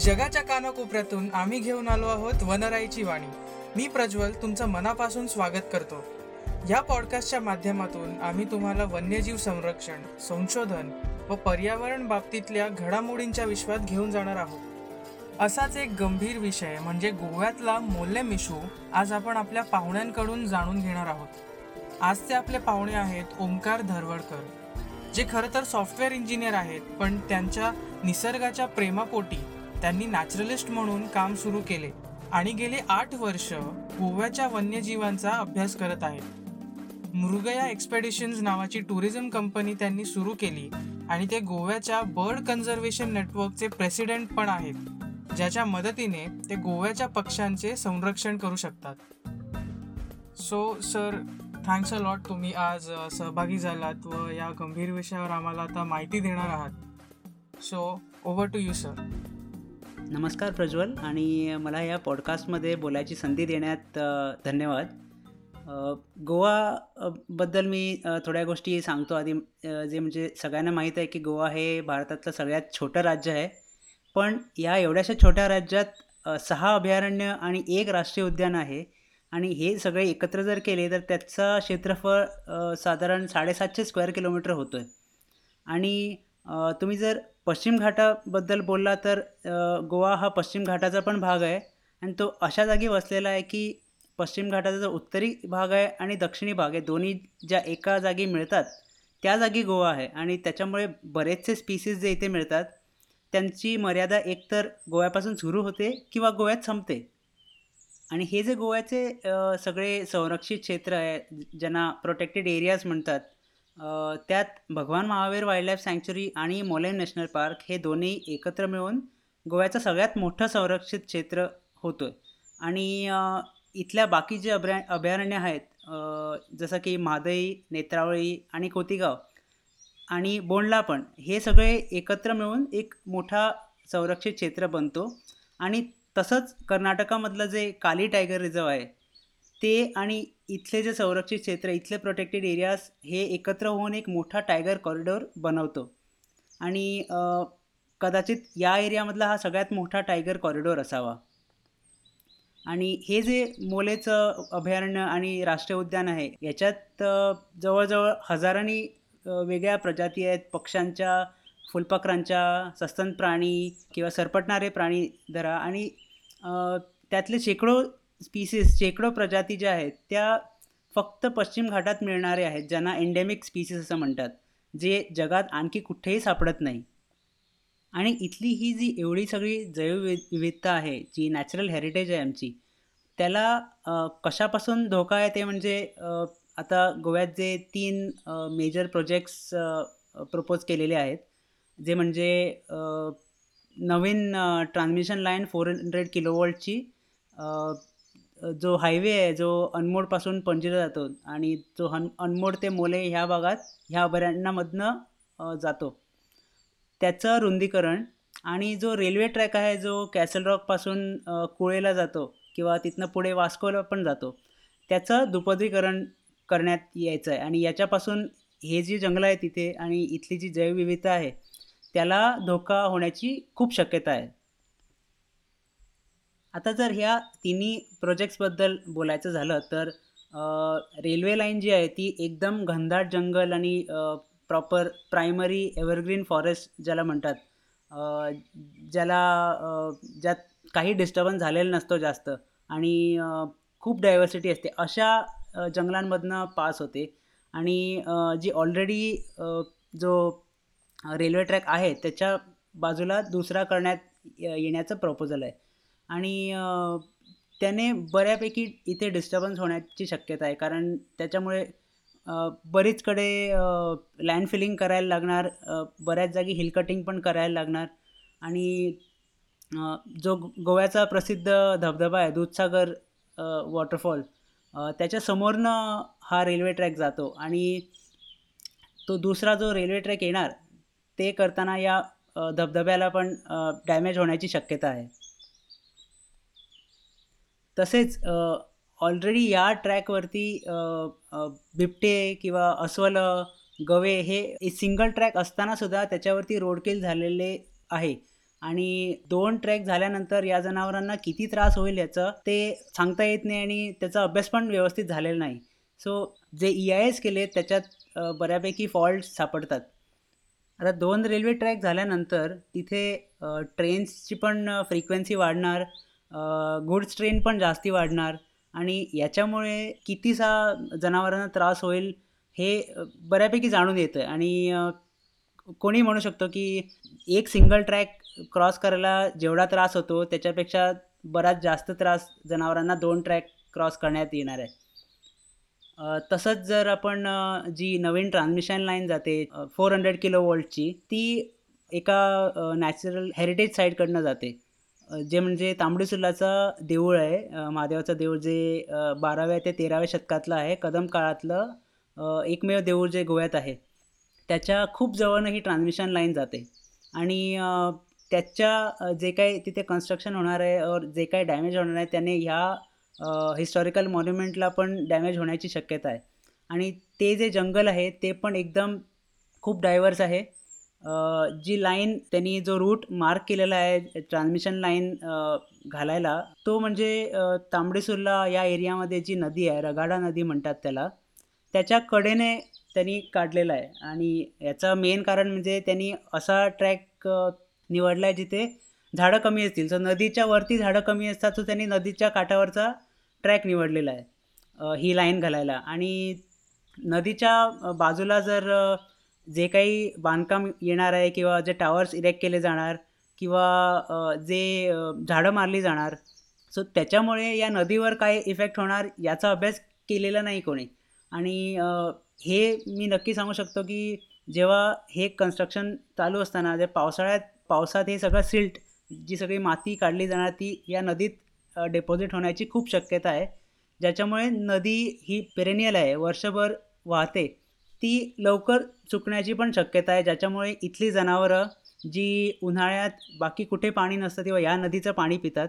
जगाच्या कानाकोपऱ्यातून आम्ही घेऊन आलो आहोत वनराईची वाणी. मी प्रज्वल तुमचं मनापासून स्वागत करतो. या पॉडकास्टच्या माध्यमातून आम्ही तुम्हाला वन्यजीव संरक्षण संशोधन व पर्यावरण बाबतीतल्या घडामोडींच्या विश्वात घेऊन जाणार आहोत. असाच एक गंभीर विषय म्हणजे गोव्यातला मोल्ले मिशू आज आपण आपल्या पाहुण्यांकडून जाणून घेणार आहोत. आजचे आपले पाहुणे आहेत ओंकार धरवडकर. जे खरं तर सॉफ्टवेअर इंजिनियर आहेत पण त्यांच्या निसर्गाच्या प्रेमापोटी त्यांनी नॅचरलिस्ट म्हणून काम सुरू केले आणि गेले आठ वर्ष गोव्याच्या वन्यजीवांचा अभ्यास करत आहेत. मृगया एक्सपेडिशन्स नावाची टुरिझम कंपनी त्यांनी सुरू केली आणि ते गोव्याच्या बर्ड कन्झर्वेशन नेटवर्कचे प्रेसिडेंट पण आहेत ज्याच्या मदतीने ते गोव्याच्या पक्ष्यांचे संरक्षण करू शकतात. So sir thanks a lot तुम्ही आज सहभागी झालात व या गंभीर विषयावर आम्हाला आता माहिती देणार आहात. So over to you sir नमस्कार प्रज्वल आणि मला या पॉडकास्टमध्ये बोलायची संधी देण्यात धन्यवाद. गोवाबद्दल गोवा बद्दल मी थोड्या गोष्टी सांगतो आधी. जे म्हणजे सगळ्यांना माहीत आहे की गोवा हे भारतातलं सगळ्यात छोटं राज्य आहे. पण या एवढ्याशा छोट्या राज्यात सहा अभयारण्य आणि एक राष्ट्रीय उद्यान आहे. आणि हे सगळे एकत्र जर केले तर त्याचं क्षेत्रफळ साधारण साडेसातशे स्क्वेअर किलोमीटर होतं आहे आणि तुम्ही जर पश्चिम घाटाबद्दल बोलला तर गोवा हा पश्चिम घाटाचा पण भाग आहे. आणि तो अशा जागी वसलेला आहे की पश्चिम घाटाचा जो उत्तरी भाग आहे आणि दक्षिणी भाग आहे दोन्ही ज्या एका जागी मिळतात त्या जागी गोवा आहे. आणि त्याच्यामुळे बरेचसे स्पीसीज जे इथे मिळतात त्यांची मर्यादा एकतर गोव्यापासून सुरू होते किंवा गोव्यात संपते. आणि हे जे गोव्याचे सगळे संरक्षित क्षेत्र आहे ज्यांना प्रोटेक्टेड एरियाज म्हणतात त्यात भगवान महावीर वाईल्ड लाईफ सँक्च्युरी आणि मोलेम नॅशनल पार्क हे दोन्ही एकत्र मिळून गोव्याचं सगळ्यात मोठं संरक्षित क्षेत्र होतं आहे आणि इथल्या बाकी जे अभ्या अभयारण्य आहेत जसं की म्हादई नेत्रावळी आणि कोतिगाव आणि बोंडला पण हे सगळे एकत्र मिळून एक मोठा संरक्षित क्षेत्र बनतो. आणि तसंच कर्नाटकामधलं जे काली टायगर रिझर्व आहे ते आणि इथले जे संरक्षित क्षेत्र इथले प्रोटेक्टेड एरियाज हे एकत्र होऊन एक मोठा टायगर कॉरिडॉर बनवतो. आणि कदाचित या एरियामधला हा सगळ्यात मोठा टायगर कॉरिडॉर असावा. आणि हे जे मोलेचं अभयारण्य आणि राष्ट्रीय उद्यान आहे याच्यात जवळजवळ हजारांनी वेगळ्या प्रजाती आहेत पक्ष्यांच्या फुलपाखरांच्या सस्तन प्राणी किंवा सरपटणारे प्राणी धरा आणि त्यातले शेकडो स्पीसीस शेकडो प्रजाती ज्या आहेत त्या फक्त पश्चिम घाटात मिळणारे आहेत ज्यांना एंडेमिक स्पीसीस असं म्हणतात जे जगात आणखी कुठेही सापडत नाही. आणि इथली ही जी एवढी सगळी जैवविविधता आहे जी नॅचरल हेरिटेज आहे आमची त्याला कशापासून धोका आहे ते म्हणजे आता गोव्यात जे तीन मेजर प्रोजेक्ट्स प्रपोज केलेले आहेत जे म्हणजे नवीन ट्रान्समिशन लाईन फोर हंड्रेड किलोवॉल्टची जो हायवे आहे जो अनमोडपासून पणजीला जातो आणि जो हन अनमोड ते मोले ह्या भागात ह्या अभयारण्यामधनं जातो. त्याचं रुंदीकरण आणि जो रेल्वे ट्रॅक आहे जो कॅसल रॉकपासून कुळेला जातो किंवा तिथनं पुढे वास्कोला पण जातो त्याचं दुपदरीकरण करण्यात यायचं आहे आणि याच्यापासून हे जी जंगलं आहे तिथे आणि इथली जी जैवविविधता आहे त्याला धोका होण्याची खूप शक्यता आहे. आता जर ह्या तिन्ही प्रोजेक्ट्सबद्दल बोलायचं झालं तर रेल्वे लाईन जी आहे ती एकदम घनदाट जंगल आणि प्रॉपर प्रायमरी एव्हरग्रीन फॉरेस्ट ज्याला म्हणतात ज्याला ज्यात काही डिस्टर्बन्स झालेला नसतो जास्त आणि खूप डायव्हर्सिटी असते. अशा जंगलांमधनं पास होते आणि जी ऑलरेडी जो रेल्वे ट्रॅक आहे त्याच्या बाजूला दुसरा करण्यात येण्याचं प्रपोजल आहे. आणि त्याने बऱ्यापैकी इथे डिस्टर्बन्स होण्याची शक्यता आहे. कारण त्याच्यामुळे बरीचकडे लँड फिलिंग करायला लागणार बऱ्याच जागी हिल कटिंग पण करायला लागणार. आणि जो गोव्याचा प्रसिद्ध धबधबा आहे दूधसागर वॉटरफॉल त्याच्यासमोरनं हा रेल्वे ट्रॅक जातो. आणि तो दुसरा जो रेल्वे ट्रॅक येणार ते करताना या धबधब्याला पण डॅमेज होण्याची शक्यता आहे. तसेच ऑलरेडी या ट्रॅकवरती बिबटे किंवा अस्वल गवे हे सिंगल ट्रॅक असतानासुद्धा त्याच्यावरती रोडकिल झालेले आहे. आणि दोन ट्रॅक झाल्यानंतर या जनावरांना किती त्रास होईल याचं ते सांगता येत नाही आणि त्याचा अभ्यास पण व्यवस्थित झालेला नाही. सो जे ई आय एस केले त्याच्यात बऱ्यापैकी फॉल्ट सापडतात. आता दोन रेल्वे ट्रॅक झाल्यानंतर तिथे ट्रेन्सची पण फ्रिक्वेन्सी वाढणार गुड्स ट्रेन पण जास्ती वाढणार आणि याच्यामुळे कितीसा जनावरांना त्रास होईल हे बऱ्यापैकी जाणून येतं आणि कोणी म्हणू शकतो की एक सिंगल ट्रॅक क्रॉस करायला जेवढा त्रास होतो त्याच्यापेक्षा बराच जास्त त्रास जनावरांना दोन ट्रॅक क्रॉस करण्यात येणार आहे. तसंच जर आपण जी नवीन ट्रान्समिशन लाईन जाते फोर हंड्रेड किलो वोल्टची ती एका नॅचरल हेरिटेज साईटकडनं जाते. जे म्हणजे तांबडीसुलाचं देऊळ आहे महादेवाचं देऊळ जे बाराव्या ते तेराव्या शतकातलं आहे कदम काळातलं एकमेव देऊळ जे गोव्यात आहे त्याच्या खूप जवळनं ही ट्रान्समिशन लाईन जाते. आणि त्याच्या जे काही तिथे कन्स्ट्रक्शन होणार आहे और जे काही डॅमेज होणार आहे त्याने ह्या हिस्टॉरिकल मॉन्युमेंटला पण डॅमेज होण्याची शक्यता आहे. आणि ते जे जंगल आहे ते पण एकदम खूप डायव्हर्स आहे. जी लाईन त्यांनी जो रूट मार्क केलेला आहे ट्रान्समिशन लाईन घालायला तो म्हणजे अ, या एरियामध्ये जी नदी आहे रगाडा नदी म्हणतात त्याला त्याच्या कडेने त्यांनी काढलेला आहे. आणि याचं मेन कारण म्हणजे त्यांनी असा ट्रॅक निवडला आहे जिथे झाडं कमी असतील. जर नदीच्या वरती झाडं कमी असतात तर त्यांनी नदीच्या काठावरचा ट्रॅक निवडलेला आहे. ही लाईन घालायला. आणि नदीच्या बाजूला जर जे काही बांधकाम येणार आहे किंवा जे टावर्स इरेक्ट केले जाणार किंवा जे झाडं मारली जाणार सो त्याच्यामुळे या नदीवर काय इफेक्ट होणार याचा अभ्यास केलेला नाही कोणी. आणि हे मी नक्की सांगू शकतो की जेव्हा हे कन्स्ट्रक्शन चालू असताना जे पावसाळ्यात पावसात हे सगळं सिल्ट जी सगळी माती काढली जाणार ती या नदीत डिपॉझिट होण्याची खूप शक्यता आहे. ज्याच्यामुळे नदी ही पेरेनियल आहे वर्षभर वाहते. ती लवकर चुकण्याची पण शक्यता आहे. ज्याच्यामुळे इथली जनावरं जी उन्हाळ्यात बाकी कुठे पाणी नसतं तेव्हा या नदीचं पाणी पितात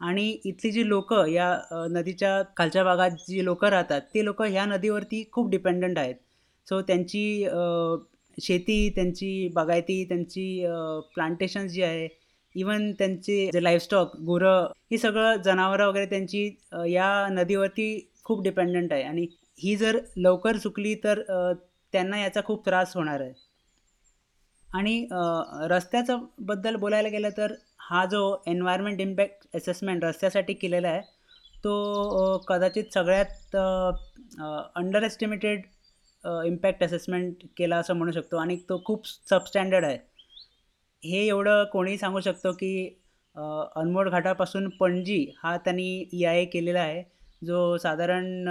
आणि इथली जी लोकं या नदीच्या खालच्या भागात जी लोकं राहतात ते लोकं ह्या नदीवरती खूप डिपेंडंट आहेत. सो त्यांची शेती त्यांची बागायती त्यांची प्लांटेशन जी आहे इवन त्यांचे जे लाईफस्टॉक गुरं ही सगळं जनावरं वगैरे त्यांची या नदीवरती खूप डिपेंडंट आहे. आणि ही जर लवकर चुकली तर त्यांना याचा खूप त्रास होणार आहे. आणि रस्त्याचं बद्दल बोलायला गेलं तर हा जो एन्व्हायरमेंट इम्पॅक्ट असेसमेंट रस्त्यासाठी केलेला आहे तो कदाचित सगळ्यात अंडर एस्टिमेटेड इम्पॅक्ट असेसमेंट केला असं म्हणू शकतो. आणि तो खूप सबस्टँडर्ड आहे. हे एवढं कोणी सांगू शकतो की अनमोड घाटापासून पणजी हा त्यांनी ई आय ए केलेला आहे. जो साधारण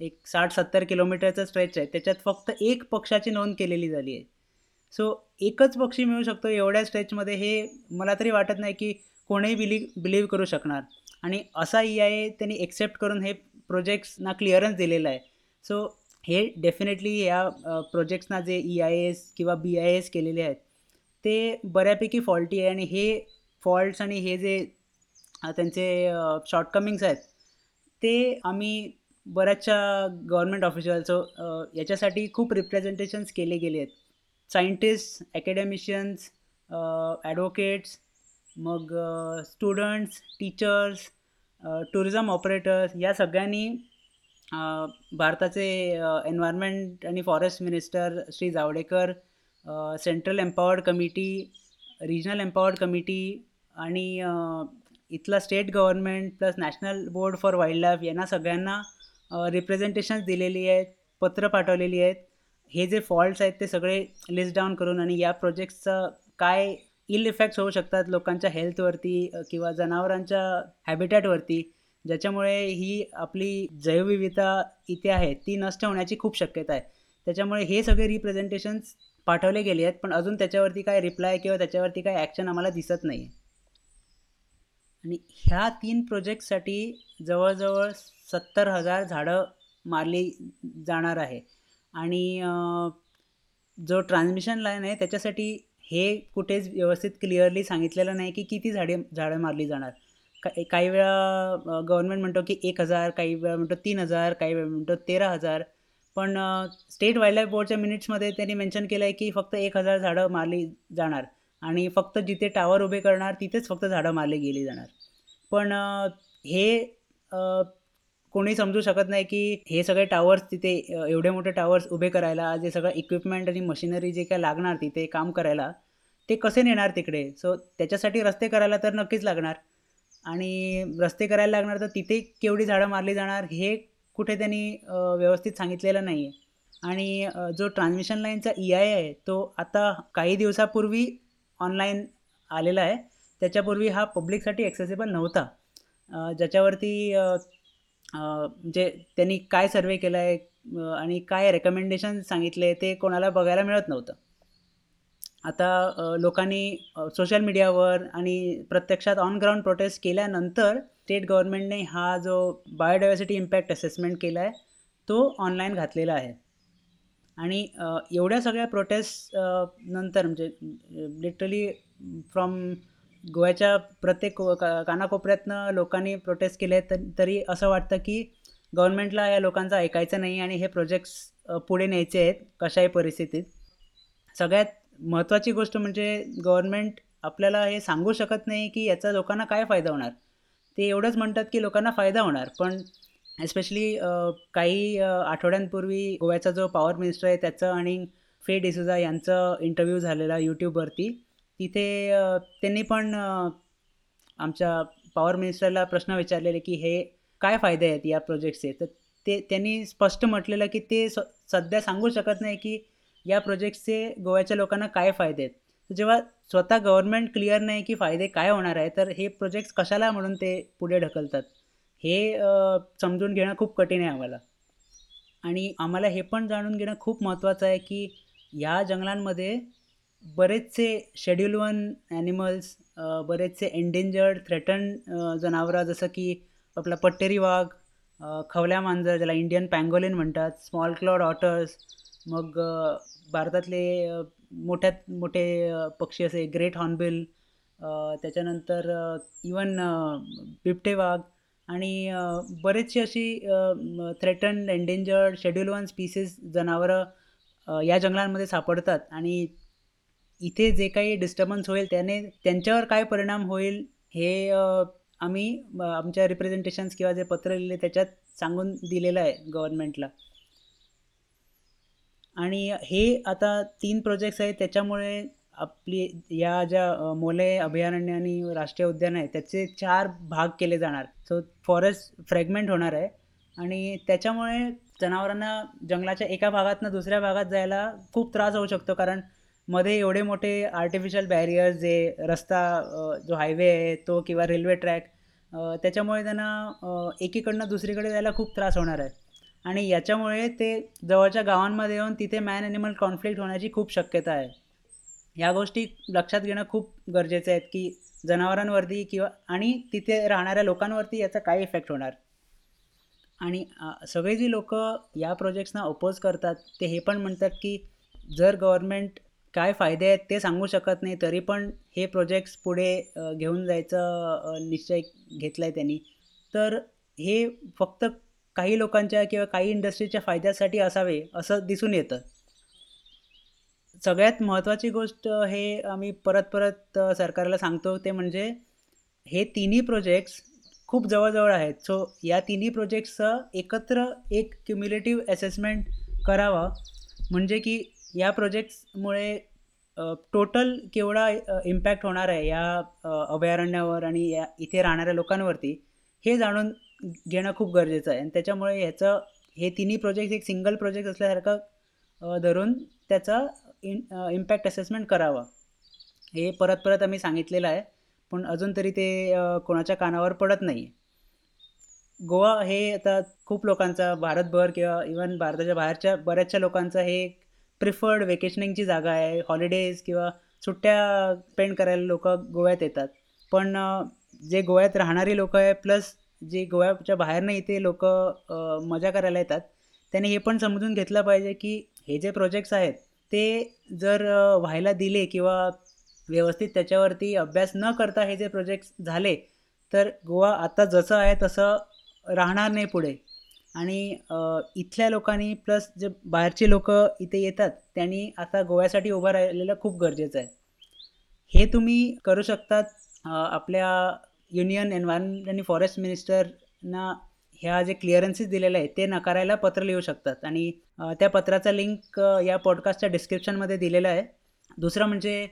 एक साठ सत्तर किलोमीटरचा स्ट्रेच आहे. त्याच्यात फक्त एक पक्षाची नोंद केलेली झाली आहे. सो एकच पक्षी मिळू शकतो एवढ्या स्ट्रेचमध्ये हे मला तरी वाटत नाही की कोणीही बिली बिलीव करू शकणार. आणि असा ई आय ए त्यांनी एक्सेप्ट करून हे प्रोजेक्ट्सना क्लिअरन्स दिलेला आहे. सो हे डेफिनेटली या प्रोजेक्ट्सना जे ई आय एस किंवा बी आय एस केलेले आहेत ते बऱ्यापैकी फॉल्टी आहे आणि हे फॉल्ट्स आणि हे जे त्यांचे शॉर्टकमिंग्स आहेत ते आम्ही बऱ्याचशा गव्हर्मेंट ऑफिशियल्सो याच्यासाठी खूप रिप्रेझेंटेशन्स केले गेले आहेत. सायंटिस्ट ॲकॅडमिशियन्स ॲडव्होकेट्स मग स्टुडंट्स टीचर्स टुरिझम ऑपरेटर्स या सगळ्यांनी भारताचे एन्व्हायरमेंट आणि forest minister Shri Javadekar central empowered committee regional empowered committee आणि इथला state government plus national board for wildlife यांना सगळ्यांना रिप्रेझेंटेशन्स दिलेली आहेत पत्र पाठवलेली आहेत. हे जे फॉल्ट्स आहेत ते सगळे लिस्ट डाऊन करून आणि या प्रोजेक्टचं काय इल इफेक्ट्स होऊ शकतात लोकांच्या हेल्थवरती किंवा जनावरांच्या हॅबिटॅटवरती ज्याच्यामुळे ही आपली जैवविविधता इथे आहे ती नष्ट होण्याची खूप शक्यता आहे. त्याच्यामुळे हे सगळे रिप्रेझेंटेशन्स पाठवले गेले आहेत पण अजून त्याच्यावरती काय रिप्लाय किंवा त्याच्यावरती काय ॲक्शन आम्हाला दिसत नाही आहे आणि ह्या तीन प्रोजेक्टसाठी जवळजवळ सत्तर हजार झाडं मारली जाणार आहे. आणि जो ट्रान्समिशन लाईन आहे त्याच्यासाठी हे कुठेच व्यवस्थित क्लिअरली सांगितलेलं नाही की किती झाडे झाडं मारली जाणार. का काही वेळा गव्हर्नमेंट म्हणतो की एक हजार काही वेळा म्हणतो तीन हजार काही वेळा म्हणतो तेरा हजार. पण स्टेट वाईल्डलाईफ बोर्डच्या मिनिट्समध्ये त्यांनी मेन्शन केलं आहे की फक्त एक हजार झाडं मारली जाणार. आणि फक्त जिथे टावर उभे करणार तिथेच फक्त झाडं मारली गेली जाणार. पण हे कोणी समजू शकत नाही की हे सगळे टावर्स तिथे एवढे मोठे टावर्स उभे करायला जे सगळं इक्विपमेंट आणि मशिनरी जे काय लागणार तिथे काम करायला ते कसे नेणार तिकडे? सो त्याच्यासाठी रस्ते करायला तर नक्कीच लागणार. आणि रस्ते करायला लागणार तर तिथे केवढी झाडं मारली जाणार हे कुठे त्यांनी व्यवस्थित सांगितलेलं नाही आहे आणि जो ट्रान्समिशन लाईनचा ई आय आहे तो आता काही दिवसापूर्वी ऑनलाईन आलेला आहे. त्याच्यापूर्वी हा पब्लिकसाठी ॲक्सेसिबल नव्हता. ज्याच्यावरती म्हणजे त्यांनी काय सर्वे केला आहे आणि काय रेकमेंडेशन सांगितले ते कोणाला बघायला मिळत नव्हतं. आता लोकांनी सोशल मीडियावर आणि प्रत्यक्षात ऑन ग्राउंड प्रोटेस्ट केल्यानंतर स्टेट गव्हर्नमेंटने हा जो बायोडायव्हर्सिटी इम्पॅक्ट असेसमेंट केला आहे तो ऑनलाईन घातलेला आहे. आणि एवढ्या सगळ्या प्रोटेस्ट नंतर म्हणजे लिटरली फ्रॉम गोव्याच्या प्रत्येक को- का कानाकोपऱ्यातनं लोकांनी प्रोटेस्ट केले तर तरी असं वाटतं की गव्हर्नमेंटला या लोकांचं ऐकायचं नाही आणि हे प्रोजेक्ट्स पुढे न्यायचे आहेत कशाही परिस्थितीत. सगळ्यात महत्त्वाची गोष्ट म्हणजे गव्हर्नमेंट आपल्याला हे सांगू शकत नाही की याचा लोकांना काय फायदा होणार. ते एवढंच म्हणतात की लोकांना फायदा होणार. पण एस्पेशली काही आठवड्यांपूर्वी गोव्याचा जो पॉवर मिनिस्टर आहे त्याचं आणि फे डिसुजा यांचं इंटरव्ह्यू झालेला यूट्यूबवरती तिथे त्यांनी पण आमच्या पॉवर मिनिस्टरला प्रश्न विचारलेले की हे काय फायदे आहेत या प्रोजेक्टचे तर ते त्यांनी स्पष्ट म्हटलेलं की ते स सध्या सांगू शकत नाही की या प्रोजेक्टचे गोव्याच्या लोकांना काय फायदे आहेत? तर जेव्हा स्वतः गव्हर्नमेंट क्लिअर नाही की फायदे काय होणार आहे तर हे प्रोजेक्ट्स कशाला म्हणून ते पुढे ढकलतात? हे समजून घेणं खूप कठीण आहे आम्हाला. आणि आम्हाला हे पण जाणून घेणं खूप महत्त्वाचं आहे की या जंगलांमध्ये बरेचसे शेड्यूल वन ॲनिमल्स बरेचसे एंडेंजर्ड थ्रेटन जनावरं जसं की आपला पट्टेरी वाघ खवल्या मांजर ज्याला इंडियन पँगोलिन म्हणतात स्मॉल क्लॉड ऑटर्स मग भारतातले मोठ्यात मोठे पक्षी असे ग्रेट हॉर्नबिल त्याच्यानंतर इवन बिबटे वाघ आणि बरेचशी अशी threatened endangered schedule one species जनावरं या जंगलांमध्ये सापडतात आणि इथे जे काही डिस्टर्बन्स होईल त्याने त्यांच्यावर काय परिणाम होईल हे आम्ही आमच्या रिप्रेझेंटेशन्स किंवा जे पत्र लिहिले त्याच्यात सांगून दिलेलं आहे गव्हर्नमेंटला आणि हे आता तीन प्रोजेक्ट्स आहेत त्याच्यामुळे आपली या ज्या मोले अभयारण्य आणि राष्ट्रीय उद्यान आहे त्याचे चार भाग केले जाणार. सो फॉरेस्ट फ्रॅगमेंट होणार आहे आणि त्याच्यामुळे जनावरांना जंगलाच्या एका भागातनं दुसऱ्या भागात जायला खूप त्रास होऊ शकतो कारण मध्ये एवढे मोठे आर्टिफिशियल बॅरियर्स जे रस्ता जो हायवे आहे तो किंवा रेल्वे ट्रॅक त्याच्यामुळे त्यांना एकीकडनं दुसरीकडे जायला खूप त्रास होणार आहे. आणि याच्यामुळे ते जवळच्या गावांमध्ये येऊन तिथे मॅन ॲनिमल कॉन्फ्लिक्ट होण्याची खूप शक्यता आहे. या गोष्टी लक्षात घेणं खूप गरजेचं आहेत की जनावरांवरती किंवा आणि तिथे राहणाऱ्या लोकांवरती याचा काय इफेक्ट होणार? आणि सगळे जी लोक या प्रोजेक्ट्सना अपोज करतात ते हे पण म्हणतात की जर गव्हर्नमेंट काय फायदे आहेत ते सांगू शकत नाही तरी पण हे प्रोजेक्ट्स पुढे घेऊन जायचं निश्चय घेतला आहे त्यांनी. तर हे फक्त काही लोकांच्या किंवा काही इंडस्ट्रीच्या फायद्यासाठी असावे असं दिसून येतं. सगळ्यात महत्त्वाची गोष्ट हे आम्ही परत परत सरकारला सांगतो ते म्हणजे हे तिन्ही प्रोजेक्ट्स खूप जवळजवळ आहेत. सो या तिन्ही प्रोजेक्ट्सचं एकत्र एक क्युम्युलेटिव्ह असेसमेंट करावं. म्हणजे की या प्रोजेक्ट्समुळे टोटल केवढा इम्पॅक्ट होणार आहे या अभयारण्यावर आणि या इथे राहणाऱ्या लोकांवरती हे जाणून घेणं खूप गरजेचं आहे. आणि त्याच्यामुळे ह्याचं हे तिन्ही प्रोजेक्ट एक सिंगल प्रोजेक्ट असल्यासारखं धरून त्याचा इन इम्पॅक्ट असेसमेंट करावा. हे परत परत आम्ही सांगितलेलं आहे. पण अजून तरी ते कोणाच्या कानावर पडत नाही गोवा हे आता खूप लोकांचा भारतभर किंवा इवन भारताच्या बाहेरच्या बऱ्याचशा लोकांचा हे प्रिफर्ड वेकेशनिंगची जागा आहे. हॉलिडेज किंवा सुट्ट्या स्पेंड करायला लोक गोव्यात येतात. पण जे गोव्यात राहणारी लोक आहे प्लस जे गोव्याच्या बाहेरनं इथे लोक मजा करायला येतात त्यांनी हे पण समजून घेतलं पाहिजे की हे जे प्रोजेक्ट्स आहेत ते जर व्हायला दिले किंवा व्यवस्थित त्याच्यावरती अभ्यास न करता हे जे प्रोजेक्ट्स झाले तर गोवा आता जसं आहे तसं राहणार नाही पुढे. आणि इथल्या लोकांनी प्लस जे बाहेरचे लोक इथे येतात त्यांनी आता गोव्यासाठी उभं राहिलेलं खूप गरजेचं आहे. हे तुम्ही करू शकतात आपल्या युनियन एन्व्हायरमेंट आणि फॉरेस्ट मिनिस्टरना ह्या जे क्लिअरन्सेस दिलेले आहेत ते नकारायला पत्र लिहू शकतात. आणि त्या पत्राचा लिंक या पॉडकास्टच्या डिस्क्रिप्शनमध्ये दिलेला आहे. दुसरं म्हणजे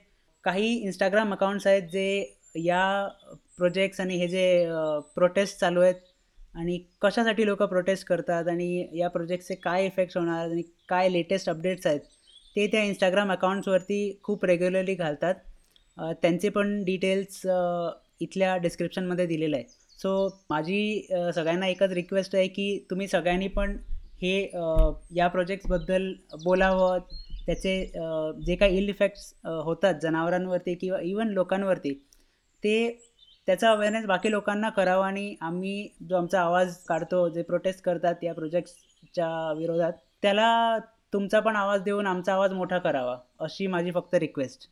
काही इंस्टाग्राम अकाउंट्स आहेत जे या प्रोजेक्ट्स आणि हे जे प्रोटेस्ट चालू आहेत आणि कशासाठी लोक प्रोटेस्ट करतात आणि या प्रोजेक्टचे काय इफेक्ट्स होणार आणि काय लेटेस्ट अपडेट्स आहेत ते त्या इंस्टाग्राम अकाउंट्सवरती खूप रेग्युलरली घालतात. त्यांचे पण डिटेल्स इथल्या डिस्क्रिप्शनमध्ये दिलेलं आहे. सो माझी सगळ्यांना एकच रिक्वेस्ट आहे की तुम्ही सगळ्यांनी पण हे या प्रोजेक्ट्सबद्दल बोलावं. त्याचे जे काही इल इफेक्ट्स होतात जनावरांवरती किंवा इवन लोकांवरती ते त्याचा अवेअरनेस बाकी लोकांना करावा आणि आम्ही जो आमचा आवाज काढतो जे प्रोटेस्ट करतात या प्रोजेक्ट्सच्या विरोधात त्याला तुमचा पण आवाज देऊन आमचा आवाज मोठा करावा अशी माझी फक्त रिक्वेस्ट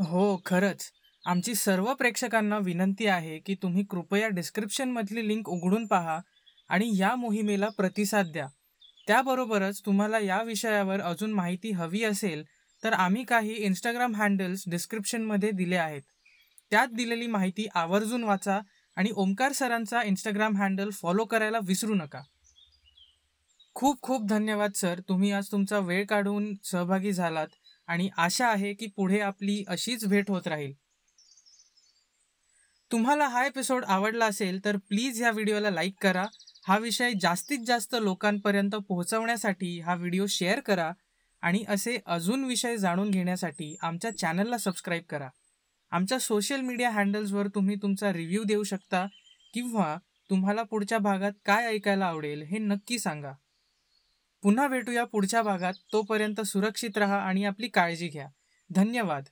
हो खरंच. आमची सर्व प्रेक्षकांना विनंती आहे की तुम्ही कृपया डिस्क्रिप्शनमधली लिंक उघडून पहा आणि या मोहिमेला प्रतिसाद द्या. त्याबरोबरच तुम्हाला या विषयावर अजून माहिती हवी असेल तर आम्ही काही इंस्टाग्राम हँडल्स डिस्क्रिप्शनमध्ये दिले आहेत. त्यात दिलेली माहिती आवर्जून वाचा आणि ओमकार सरांचा इंस्टाग्राम हँडल फॉलो करायला विसरू नका. खूप खूप धन्यवाद सर. तुम्ही आज तुमचा वेळ काढून सहभागी झालात आणि आशा आहे की पुढे आपली अशीच भेट होत राहील. तुम्हाला हा एपिसोड आवडला असेल तर प्लीज ह्या व्हिडिओला लाईक करा. हा विषय जास्तीत जास्त लोकांपर्यंत पोहोचवण्यासाठी हा व्हिडिओ शेअर करा आणि असे अजून विषय जाणून घेण्यासाठी आमच्या चॅनलला सबस्क्राईब करा. आमच्या सोशल मीडिया हँडल्सवर तुम्ही तुमचा रिव्ह्यू देऊ शकता किंवा तुम्हाला पुढच्या भागात काय ऐकायला आवडेल हे नक्की सांगा. पुन्हा भेटूया पुढच्या भागात तोपर्यंत सुरक्षित रहा आणि आपली काळजी घ्या. धन्यवाद.